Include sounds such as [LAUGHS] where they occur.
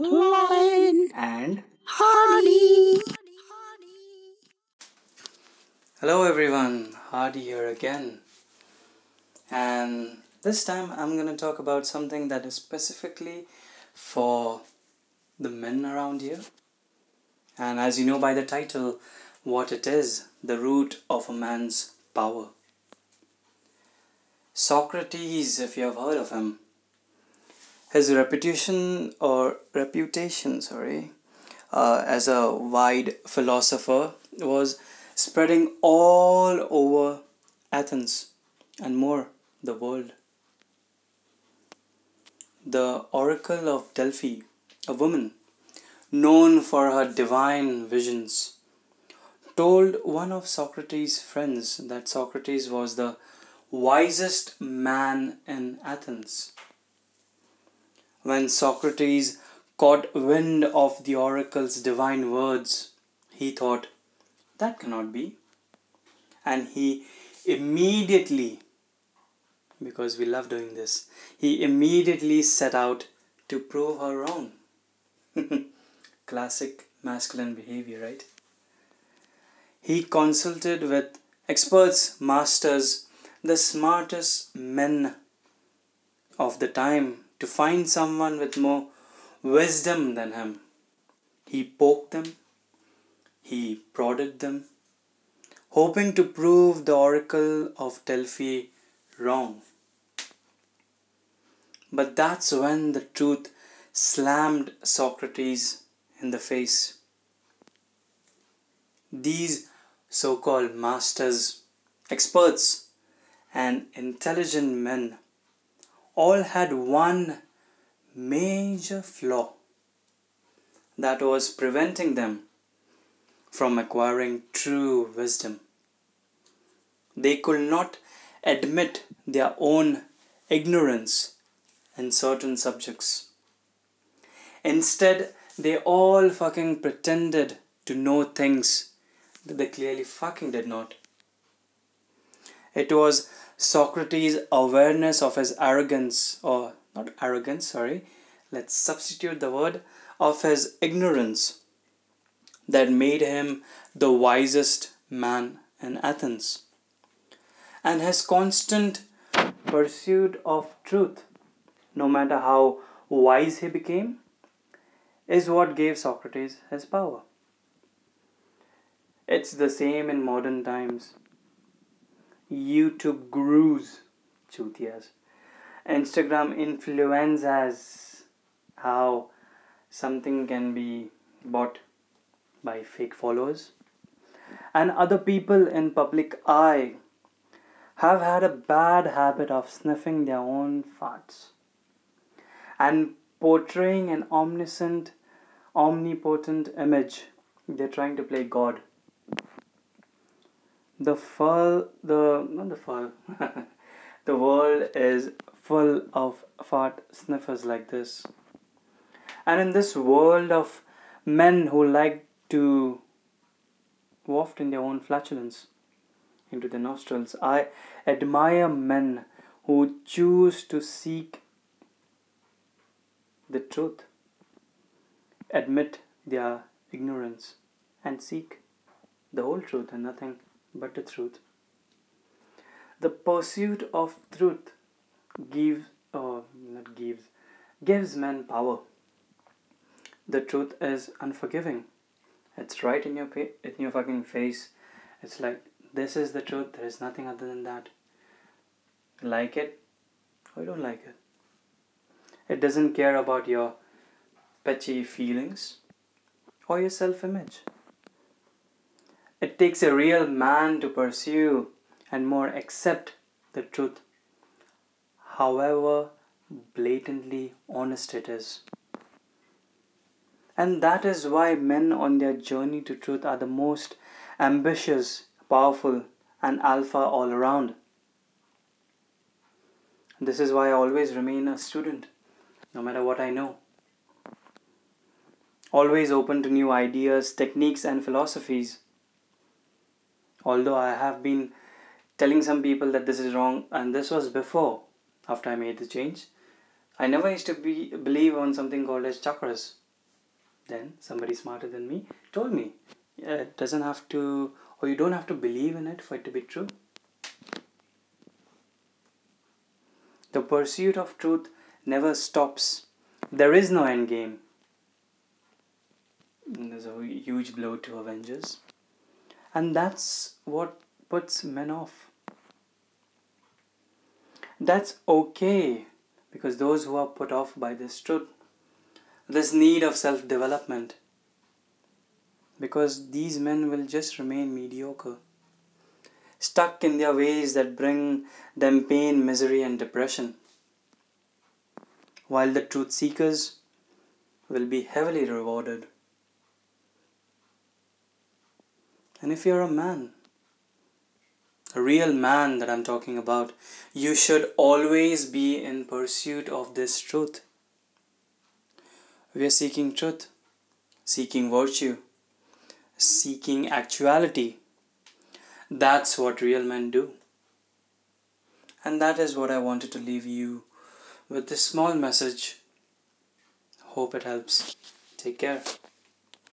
Lauren, and Hardy. hello everyone. Hardy here again. And this time i'm going to talk about something that is specifically for the men around here. And as you know by the title what it is the root of a man's power. Socrates if you have heard of him his reputation or reputation sorry uh, as a wide philosopher was spreading all over Athens and more the world. The Oracle of Delphi, a woman known for her divine visions, told one of Socrates' friends that Socrates was the wisest man in Athens. When Socrates caught wind of the oracle's divine words, he thought, that cannot be. And he immediately, because we love doing this, he immediately set out to prove her wrong. [LAUGHS] Classic masculine behavior, right? He consulted with experts, masters, the smartest men of the time to find someone with more wisdom than him. He poked them, he prodded them, hoping to prove the oracle of Delphi wrong. But that's when the truth slammed Socrates in the face. These so called masters, experts, and intelligent men all had one major flaw that was preventing them from acquiring true wisdom. They could not admit their own ignorance in certain subjects. Instead, they all fucking pretended to know things that they clearly fucking did not. It was Socrates' awareness of his arrogance, or not arrogance, sorry, let's substitute the word, of his ignorance that made him the wisest man in Athens. And his constant pursuit of truth, no matter how wise he became, is what gave Socrates his power. It's the same in modern times. YouTube gurus, chutias, Instagram influencers, how something can be bought by fake followers, and other people in public eye have had a bad habit of sniffing their own farts and portraying an omniscient, omnipotent image. They're trying to play God the full the not the full [LAUGHS] the world is full of fart sniffers like this. And in this world of men who like to waft in their own flatulence into their nostrils i admire men who choose to seek the truth admit their ignorance and seek the whole truth and nothing but the truth. The pursuit of truth gives, or uh, not gives, gives men power. The truth is unforgiving. It's right in your fa- in your fucking face. It's like this is the truth. There is nothing other than that. Like it or don't like it. It doesn't care about your petty feelings or your self-image. It takes a real man to pursue and more accept the truth, however blatantly honest it is. And that is why men on their journey to truth are the most ambitious, powerful, and alpha all around. This is why I always remain a student, no matter what I know. Always open to new ideas, techniques, and philosophies although I have been telling some people that this is wrong, and this was before, after I made the change. I never used to be believe on something called as chakras. then somebody smarter than me told me it doesn't have to or you don't have to believe in it for it to be true the pursuit of truth never stops there is no end game there's a huge blow to avengers and that's what puts men off that's okay because those who are put off by this truth this need of self development because these men will just remain mediocre, stuck in their ways that bring them pain, misery, and depression. While the truth seekers will be heavily rewarded. And if you're a man, a real man that I'm talking about, you should always be in pursuit of this truth. We are seeking truth, seeking virtue, seeking actuality. That's what real men do. And that is what I wanted to leave you with this small message. Hope it helps. Take care.